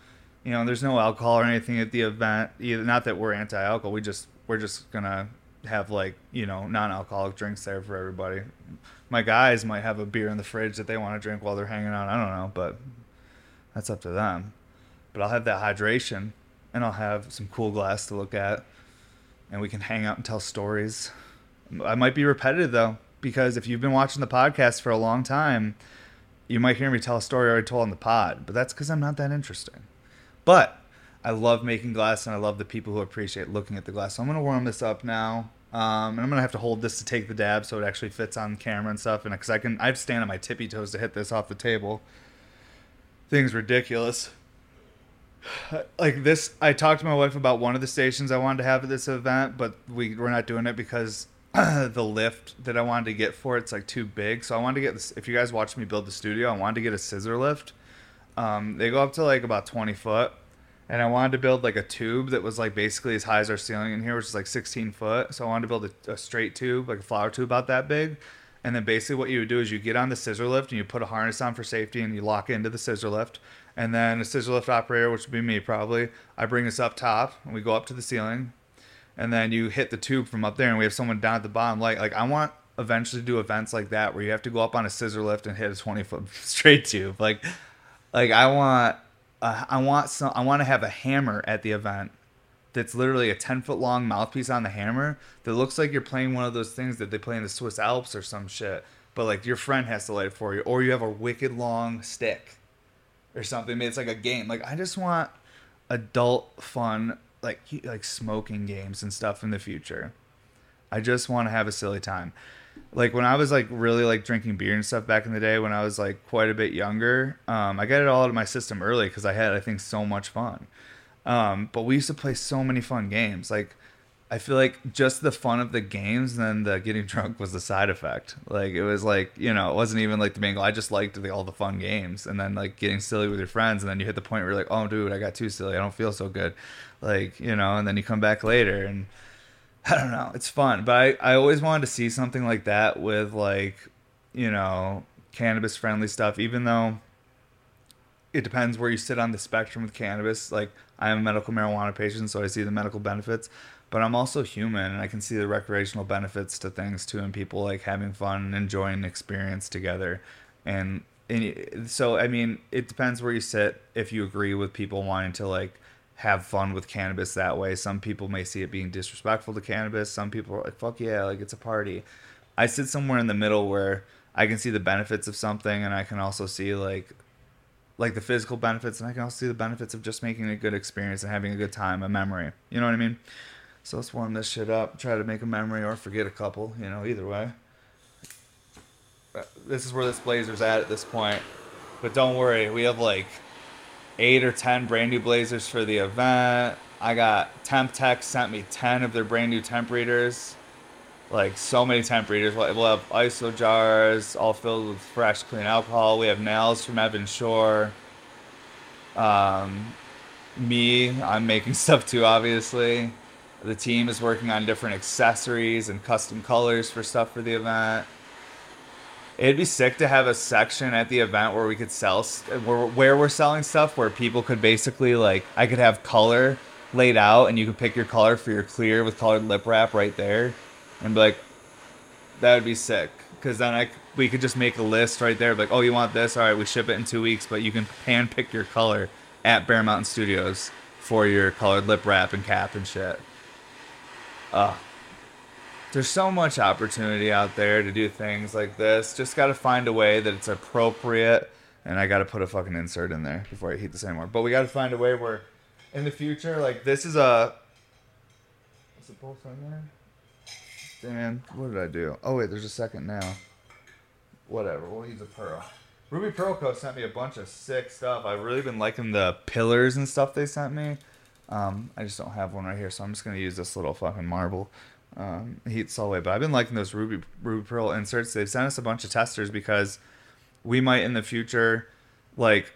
You know, there's no alcohol or anything at the event. Not that we're anti-alcohol. We just we're just gonna have like you know non-alcoholic drinks there for everybody my guys might have a beer in the fridge that they want to drink while they're hanging out. I don't know, but that's up to them. But I'll have that hydration and I'll have some cool glass to look at and we can hang out and tell stories. I might be repetitive though, because if you've been watching the podcast for a long time, you might hear me tell a story I already told on the pod, but that's because I'm not that interesting. But I love making glass and I love the people who appreciate looking at the glass. So I'm going to warm this up now. Um, and I'm gonna have to hold this to take the dab so it actually fits on camera and stuff. And because I can, I have to stand on my tippy toes to hit this off the table. Thing's ridiculous. Like this, I talked to my wife about one of the stations I wanted to have at this event, but we we're not doing it because the lift that I wanted to get for it's like too big. So I wanted to get this. If you guys watched me build the studio, I wanted to get a scissor lift. Um, they go up to like about 20 foot, and I wanted to build like a tube that was like basically as high as our ceiling in here, which is like 16 foot. So I wanted to build a, a straight tube, like a flower tube about that big. And then basically what you would do is you get on the scissor lift and you put a harness on for safety and you lock into the scissor lift. And then a scissor lift operator, which would be me probably, I bring us up top and we go up to the ceiling. And then you hit the tube from up there and we have someone down at the bottom. Like, like I want eventually to do events like that where you have to go up on a scissor lift and hit a 20 foot straight tube. Like, like I want uh, I want some. I want to have a hammer at the event that's literally a 10 foot long mouthpiece on the hammer that looks like you're playing one of those things that they play in the Swiss Alps or some shit. But like your friend has to light it for you, or you have a wicked long stick or something. It's like a game. Like I just want adult fun, like like smoking games and stuff in the future. I just want to have a silly time like when I was like really like drinking beer and stuff back in the day when I was like quite a bit younger, um, I got it all out of my system early because I had I think so much fun. Um, but we used to play so many fun games. Like I feel like just the fun of the games, and then the getting drunk was the side effect. Like it was like you know it wasn't even like the main goal. I just liked the, all the fun games, and then like getting silly with your friends, and then you hit the point where you're like, oh dude, I got too silly. I don't feel so good. Like you know, and then you come back later and I don't know. It's fun, but I, I always wanted to see something like that with like, you know, cannabis friendly stuff. Even though it depends where you sit on the spectrum with cannabis. Like I am a medical marijuana patient, so I see the medical benefits, but I'm also human and I can see the recreational benefits to things too, and people like having fun and enjoying an experience together. And, and so I mean, it depends where you sit. If you agree with people wanting to like have fun with cannabis that way. Some people may see it being disrespectful to cannabis. Some people are like, fuck yeah, like it's a party. I sit somewhere in the middle where I can see the benefits of something and I can also see like like the physical benefits and I can also see the benefits of just making a good experience and having a good time, a memory. You know what I mean? So let's warm this shit up, try to make a memory or forget a couple, you know, either way. This is where this blazer's at at this point. But don't worry, we have like eight or ten brand new blazers for the event. I got Temp Tech sent me ten of their brand new temp readers. Like so many temp readers. We'll have ISO jars all filled with fresh, clean alcohol. We have nails from Evan Shore. Um, me, I'm making stuff too, obviously. The team is working on different accessories and custom colors for stuff for the event. It'd be sick to have a section at the event where we could sell where, where we're selling stuff where people could basically like I could have color laid out and you could pick your color for your clear with colored lip wrap right there and be like that would be sick because then I we could just make a list right there like oh you want this all right we ship it in two weeks but you can hand pick your color at Bear Mountain Studios for your colored lip wrap and cap and shit. Uh, there's so much opportunity out there to do things like this. Just got to find a way that it's appropriate. And I got to put a fucking insert in there before I heat this anymore. But we got to find a way where, in the future, like this is a. Is it both in there? Damn, what did I do? Oh wait, there's a second now. Whatever, we'll use a pearl. Ruby Pearl Co. sent me a bunch of sick stuff. I've really been liking the pillars and stuff they sent me. Um, I just don't have one right here, so I'm just gonna use this little fucking marble um, heat Solway. But I've been liking those Ruby Ruby Pearl inserts. They've sent us a bunch of testers because we might in the future like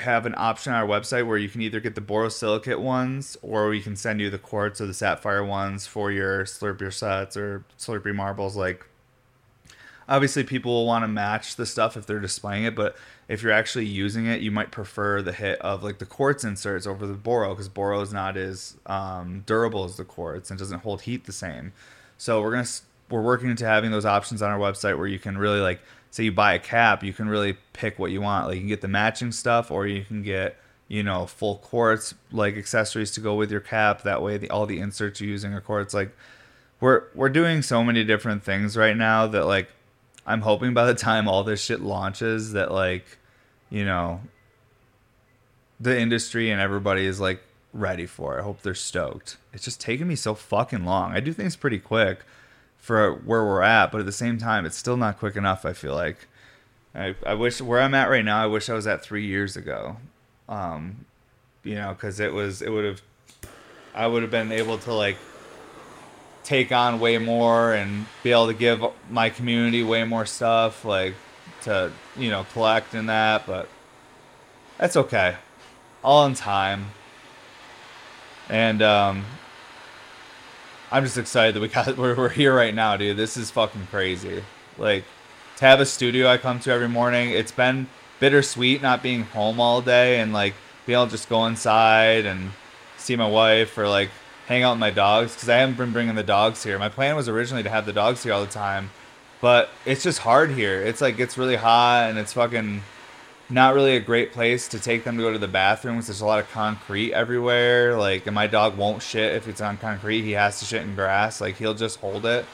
have an option on our website where you can either get the borosilicate ones or we can send you the quartz or the sapphire ones for your slurpy sets or slurpy marbles like obviously people will want to match the stuff if they're displaying it but if you're actually using it you might prefer the hit of like the quartz inserts over the boro because boro is not as um, durable as the quartz and doesn't hold heat the same. So we're gonna we're working into having those options on our website where you can really like say you buy a cap you can really pick what you want. Like you can get the matching stuff or you can get you know full quartz like accessories to go with your cap. That way the, all the inserts you're using are quartz. Like we're we're doing so many different things right now that like I'm hoping by the time all this shit launches that like, you know, the industry and everybody is like ready for it. I hope they're stoked. It's just taking me so fucking long. I do things pretty quick for where we're at, but at the same time, it's still not quick enough. I feel like. I, I wish where I'm at right now. I wish I was at three years ago. Um, you know, because it was it would have, I would have been able to like take on way more and be able to give my community way more stuff, like to you know collect and that. But that's okay, all in time. And um, I'm just excited that we got we're, we're here right now, dude. This is fucking crazy. Like to have a studio I come to every morning. It's been bittersweet not being home all day and like being able to just go inside and see my wife or like hang out with my dogs because I haven't been bringing the dogs here. My plan was originally to have the dogs here all the time, but it's just hard here. It's like it's really hot and it's fucking not really a great place to take them to go to the bathrooms. There's a lot of concrete everywhere. Like, and my dog won't shit if it's on concrete. He has to shit in grass. Like, he'll just hold it.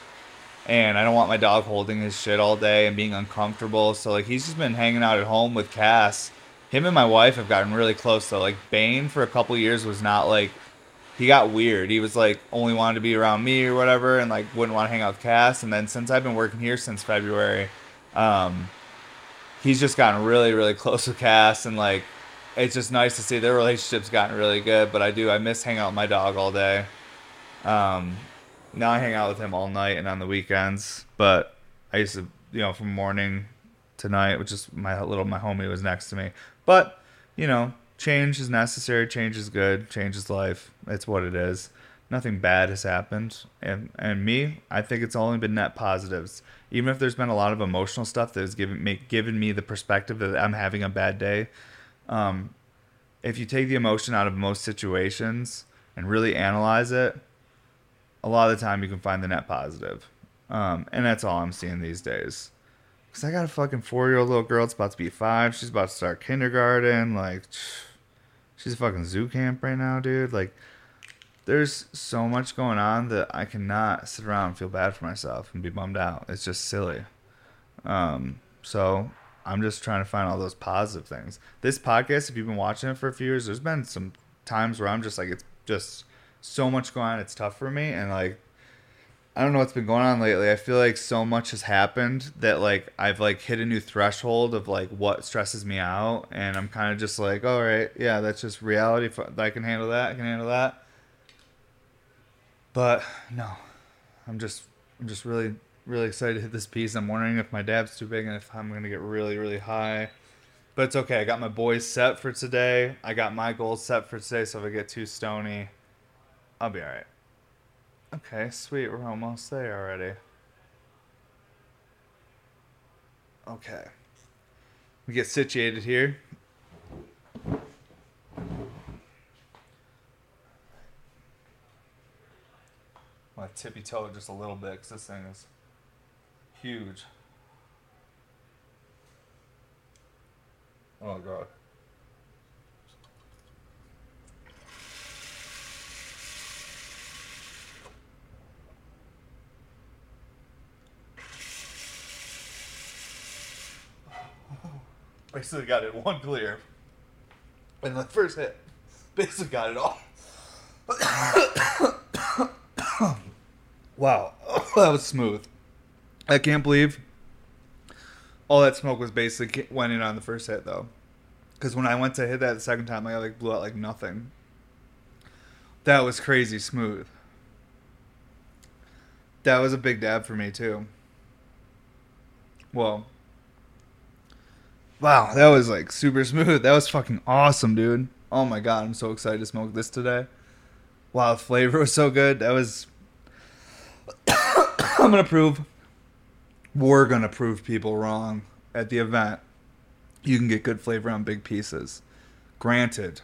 And I don't want my dog holding his shit all day and being uncomfortable. So, like, he's just been hanging out at home with Cass. Him and my wife have gotten really close, though. Like, Bane for a couple years was not like he got weird. He was like only wanted to be around me or whatever, and like wouldn't want to hang out with Cass. And then since I've been working here since February, um, he's just gotten really, really close with Cass, and like it's just nice to see their relationship's gotten really good. But I do I miss hanging out with my dog all day. Um, now I hang out with him all night and on the weekends. But I used to, you know, from morning to night, which is my little my homie was next to me. But you know, change is necessary. Change is good. Change is life. It's what it is. Nothing bad has happened, and and me, I think it's only been net positives. Even if there's been a lot of emotional stuff that has given me given me the perspective that I'm having a bad day. Um, if you take the emotion out of most situations and really analyze it, a lot of the time you can find the net positive. Um, and that's all I'm seeing these days. Cause I got a fucking four year old little girl. It's about to be five. She's about to start kindergarten. Like, she's a fucking zoo camp right now, dude. Like, there's so much going on that I cannot sit around and feel bad for myself and be bummed out. It's just silly. Um, so I'm just trying to find all those positive things. This podcast, if you've been watching it for a few years, there's been some times where I'm just like, it's just so much going on. It's tough for me. And like, I don't know what's been going on lately. I feel like so much has happened that like I've like hit a new threshold of like what stresses me out, and I'm kind of just like, all right, yeah, that's just reality. I can handle that. I can handle that. But no, I'm just I'm just really really excited to hit this piece. I'm wondering if my dab's too big and if I'm gonna get really really high. But it's okay. I got my boys set for today. I got my goals set for today. So if I get too stony, I'll be all right. Okay, sweet. We're almost there already. Okay. We get situated here. My tippy toe just a little bit because this thing is huge. Oh, God. Basically got it one clear. And the first hit, basically got it all. wow, that was smooth. I can't believe all that smoke was basically went in on the first hit though, because when I went to hit that the second time, I like blew out like nothing. That was crazy smooth. That was a big dab for me too. Well, wow, that was like super smooth. That was fucking awesome, dude. Oh my god, I'm so excited to smoke this today. Wow, the flavor was so good. That was. I'm gonna prove. We're gonna prove people wrong at the event. You can get good flavor on big pieces. Granted,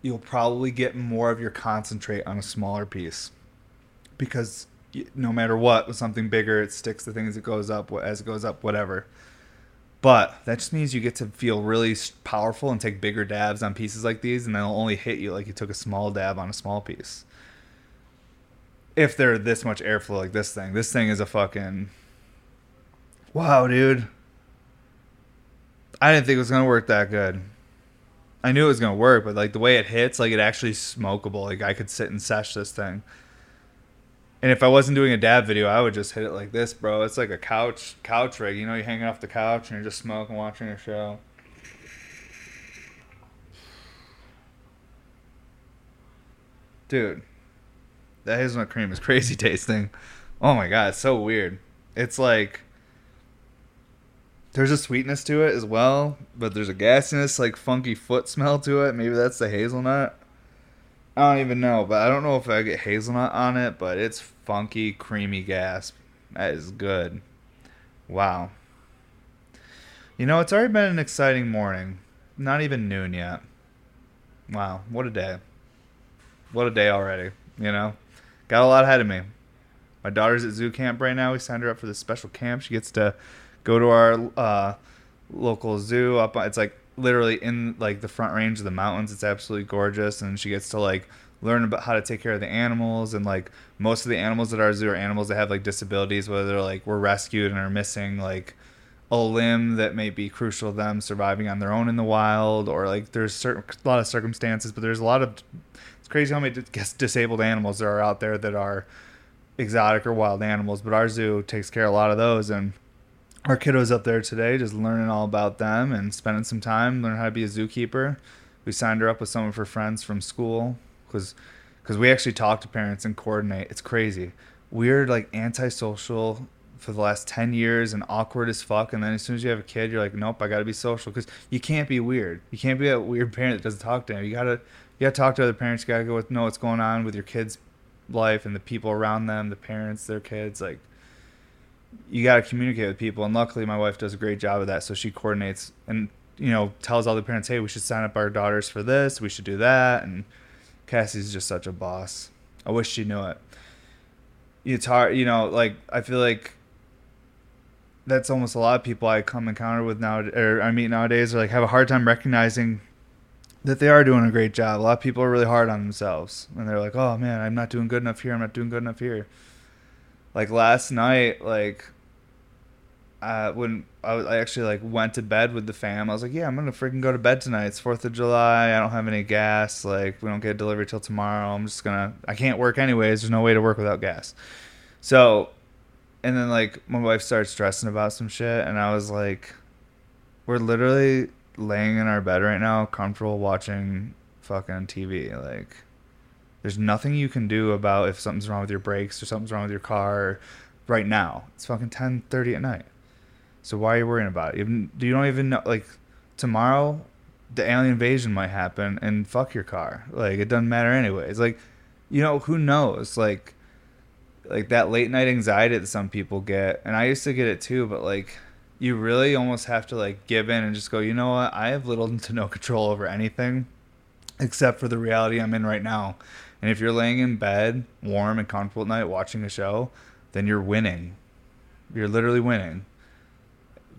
you'll probably get more of your concentrate on a smaller piece because no matter what, with something bigger, it sticks to things. It goes up as it goes up, whatever. But that just means you get to feel really powerful and take bigger dabs on pieces like these, and they'll only hit you like you took a small dab on a small piece. If they're this much airflow like this thing, this thing is a fucking wow, dude. I didn't think it was gonna work that good. I knew it was gonna work, but like the way it hits, like it actually smokable. Like I could sit and sesh this thing. And if I wasn't doing a dab video, I would just hit it like this, bro. It's like a couch couch rig. You know, you're hanging off the couch and you're just smoking, watching a show. Dude, that hazelnut cream is crazy tasting. Oh my god, it's so weird. It's like there's a sweetness to it as well, but there's a gassiness, like funky foot smell to it. Maybe that's the hazelnut. I don't even know, but I don't know if I get hazelnut on it, but it's funky, creamy gas. That is good. Wow. You know, it's already been an exciting morning. Not even noon yet. Wow, what a day. What a day already, you know? Got a lot ahead of me. My daughter's at zoo camp right now. We signed her up for this special camp. She gets to go to our uh, local zoo up it's like literally in like the front range of the mountains. It's absolutely gorgeous. And she gets to like learn about how to take care of the animals. And like most of the animals at our zoo are animals that have like disabilities whether they're like were rescued and are missing like a limb that may be crucial to them surviving on their own in the wild. Or like there's certain a lot of circumstances but there's a lot of it's crazy how many disabled animals there are out there that are exotic or wild animals. But our zoo takes care of a lot of those. And our kiddos up there today just learning all about them and spending some time learning how to be a zookeeper. We signed her up with some of her friends from school because because we actually talk to parents and coordinate. It's crazy. We're like antisocial for the last 10 years and awkward as fuck and then as soon as you have a kid you're like nope i gotta be social. Because you can't be weird. You can't be that weird parent that doesn't talk to them you gotta you gotta talk to other parents. You gotta go with know what's going on with your kids life and the people around them the parents their kids like you got to communicate with people and luckily my wife does a great job of that so she coordinates and you know tells all the parents hey we should sign up our daughters for this we should do that and cassie's just such a boss. I wish she knew it. It's hard you know like i feel like that's almost a lot of people i come encounter with now or i meet nowadays are like have a hard time recognizing that they are doing a great job. A lot of people are really hard on themselves and they're like oh man i'm not doing good enough here i'm not doing good enough here like last night, like uh, when I, I actually like went to bed with the fam, I was like, yeah, I'm gonna freaking go to bed tonight. It's Fourth of July. I don't have any gas. Like we don't get delivery till tomorrow. I'm just gonna. I can't work anyways. There's no way to work without gas. So, and then like my wife started stressing about some shit, and I was like, we're literally laying in our bed right now, comfortable watching fucking TV. Like there's nothing you can do about if something's wrong with your brakes or something's wrong with your car right now. It's fucking 10:30 at night. So why are you worrying about it? Even you don't even know like tomorrow the alien invasion might happen and fuck your car. Like it doesn't matter anyways. Like you know who knows like like that late night anxiety that some people get and I used to get it too, but like you really almost have to like give in and just go, "You know what? I have little to no control over anything." except for the reality I'm in right now. And if you're laying in bed, warm and comfortable at night, watching a show, then you're winning. You're literally winning.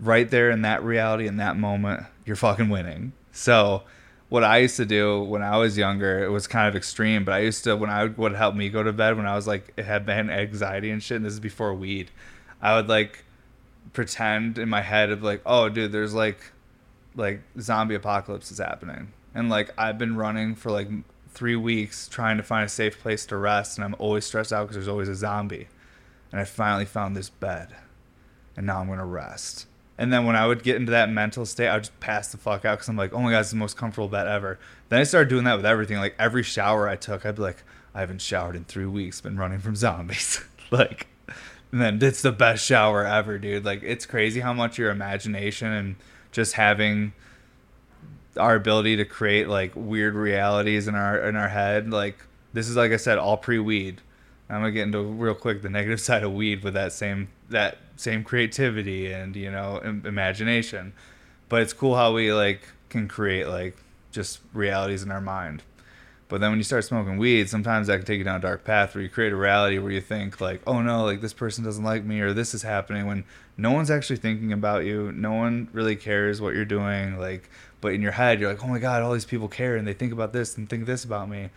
Right there in that reality, in that moment, you're fucking winning. So, what I used to do when I was younger, it was kind of extreme, but I used to, when I would, would help me go to bed when I was like, it had been anxiety and shit, and this is before weed, I would like pretend in my head of like, oh, dude, there's like, like zombie apocalypse is happening and like I've been running for like three weeks trying to find a safe place to rest, and I'm always stressed out because there's always a zombie. And I finally found this bed, and now I'm gonna rest. And then when I would get into that mental state, I would just pass the fuck out because I'm like, oh my god, it's the most comfortable bed ever. Then I started doing that with everything. Like every shower I took, I'd be like, I haven't showered in three weeks, been running from zombies. like, and then it's the best shower ever, dude. Like it's crazy how much your imagination and just having our ability to create like weird realities in our in our head. Like this is like I said, all pre weed. I'm gonna get into real quick the negative side of weed with that same that same creativity and you know imagination. But it's cool how we like can create like just realities in our mind. But then when you start smoking weed, sometimes that can take you down a dark path where you create a reality where you think like, oh no, like this person doesn't like me or this is happening when no one's actually thinking about you. No one really cares what you're doing. Like but in your head you're like oh my god all these people care and they think about this and think this about me.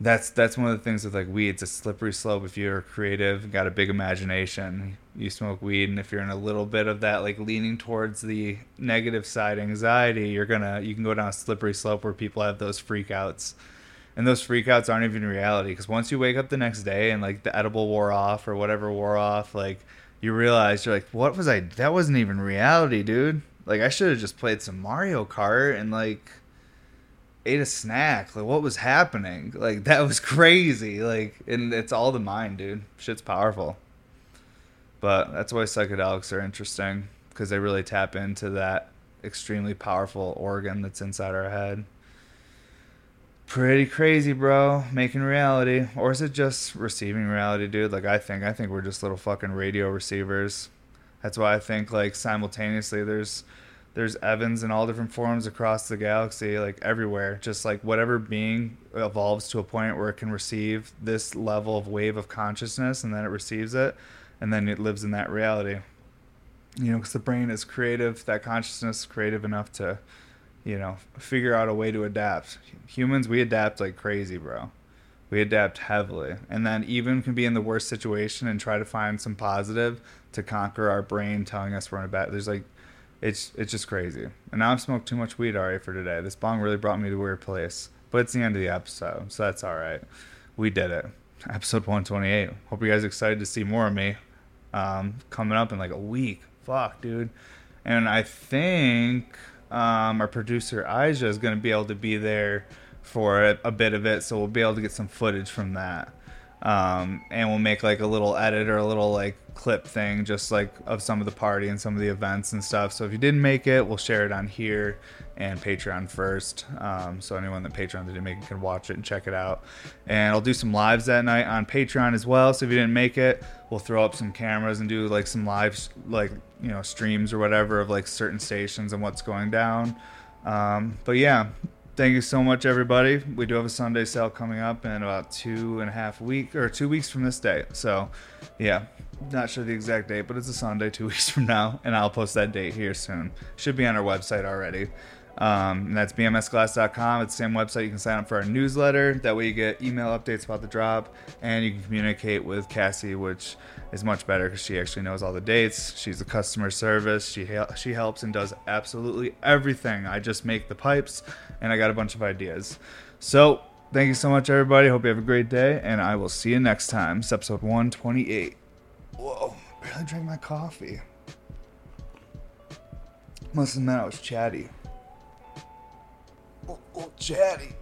That's that's one of the things with like weed. It's a slippery slope if you're creative got a big imagination. You smoke weed and if you're in a little bit of that like leaning towards the negative side anxiety you're gonna you can go down a slippery slope where people have those freakouts. And those freakouts aren't even reality because once you wake up the next day and like the edible wore off or whatever wore off like you realize you're like what was i that wasn't even reality dude like I should have just played some Mario Kart and like ate a snack. Like what was happening? Like that was crazy. Like and it's all the mind, dude. Shit's powerful. But that's why psychedelics are interesting because they really tap into that extremely powerful organ that's inside our head. Pretty crazy, bro. Making reality. Or is it just receiving reality, dude? Like, I think. I think we're just little fucking radio receivers. That's why I think, like, simultaneously there's there's Evans in all different forms across the galaxy, like everywhere. Just like whatever being evolves to a point where it can receive this level of wave of consciousness and then it receives it and then it lives in that reality. You know, because the brain is creative, that consciousness is creative enough to you know, figure out a way to adapt. Humans, we adapt like crazy, bro. We adapt heavily. And then even can be in the worst situation and try to find some positive to conquer our brain telling us we're in a bad there's like it's it's just crazy. And now I've smoked too much weed already for today. This bong really brought me to a weird place. But it's the end of the episode, so that's alright. We did it. Episode 128. Hope you guys excited to see more of me. Um, coming up in like a week. Fuck, dude. And I think um, our producer Aisha is going to be able to be there for a, a, bit of it, so we'll be able to get some footage from that. Um, and we'll make like a little edit or a little like clip thing, just like of some of the party and some of the events and stuff. So if you didn't make it, we'll share it on here and Patreon first. Um, so anyone that Patreon didn't make it can watch it and check it out. And I'll do some lives that night on Patreon as well. So if you didn't make it, we'll throw up some cameras and do like some live like you know streams or whatever of like certain stations and what's going down. Um, but yeah, thank you so much, everybody. We do have a Sunday sale coming up in about two and a half week or two weeks from this day. So, yeah, not sure the exact date, but it's a Sunday two weeks from now, and I'll post that date here soon. Should be on our website already. Um, and that's bmsglass.com. It's the same website. You can sign up for our newsletter. That way, you get email updates about the drop, and you can communicate with Cassie, which is much better because she actually knows all the dates. She's a customer service. She she helps and does absolutely everything. I just make the pipes, and I got a bunch of ideas. So thank you so much, everybody. Hope you have a great day, and I will see you next time. It's episode 128. Whoa, barely drank my coffee. Must have meant I was chatty. Oh, oh chatty.